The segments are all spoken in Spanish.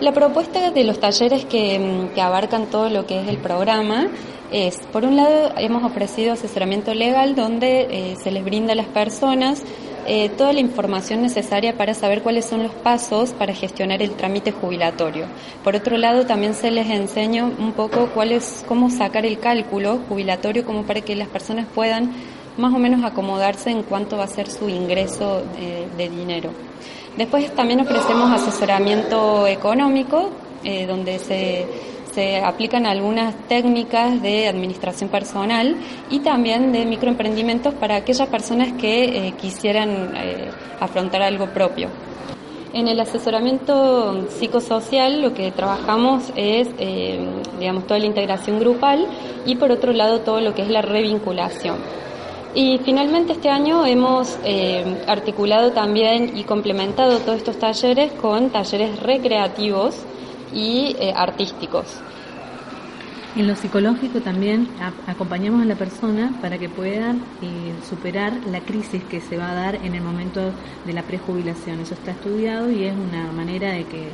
La propuesta de los talleres que, que, abarcan todo lo que es el programa es, por un lado, hemos ofrecido asesoramiento legal donde eh, se les brinda a las personas eh, toda la información necesaria para saber cuáles son los pasos para gestionar el trámite jubilatorio. Por otro lado, también se les enseña un poco cuál es, cómo sacar el cálculo jubilatorio como para que las personas puedan más o menos acomodarse en cuánto va a ser su ingreso de, dinero. Después también ofrecemos asesoramiento económico, eh, donde se, se, aplican algunas técnicas de administración personal y también de microemprendimientos para aquellas personas que eh, quisieran eh, afrontar algo propio. En el asesoramiento psicosocial lo que trabajamos es, digamos, toda la integración grupal y por otro lado todo lo que es la revinculación. Y finalmente este año hemos eh, articulado también y complementado todos estos talleres con talleres recreativos y eh, artísticos. En lo psicológico también acompañamos a la persona para que puedan eh, superar la crisis que se va a dar en el momento de la prejubilación. Eso está estudiado y es una manera de que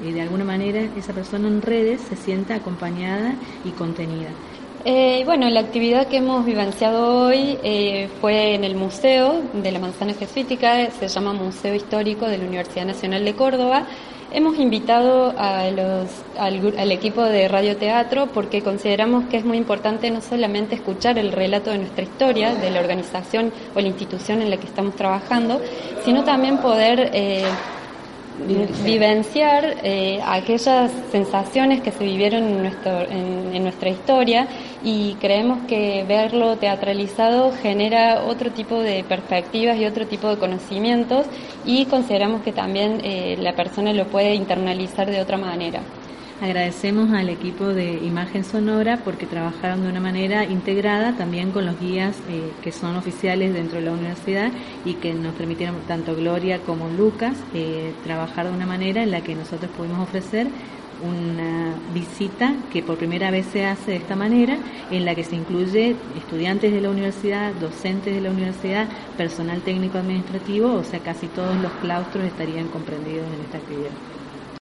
de alguna manera esa persona en redes se sienta acompañada y contenida. Eh, bueno, la actividad que hemos vivenciado hoy eh, fue en el Museo de la Manzana Jesuítica, se llama Museo Histórico de la Universidad Nacional de Córdoba. Hemos invitado al, equipo de radioteatro porque consideramos que es muy importante no solamente escuchar el relato de nuestra historia, de la organización o la institución en la que estamos trabajando, sino también poder eh, vivenciar aquellas sensaciones que se vivieron en, nuestra historia y creemos que verlo teatralizado genera otro tipo de perspectivas y otro tipo de conocimientos y consideramos que también eh, la persona lo puede internalizar de otra manera. Agradecemos al equipo de Imagen Sonora porque trabajaron de una manera integrada también con los guías eh, que son oficiales dentro de la universidad y que nos permitieron, tanto Gloria como Lucas, eh, trabajar de una manera en la que nosotros pudimos ofrecer una visita que por primera vez se hace de esta manera, en la que se incluye estudiantes de la universidad, docentes de la universidad, personal técnico administrativo, o sea, casi todos los claustros estarían comprendidos en esta actividad.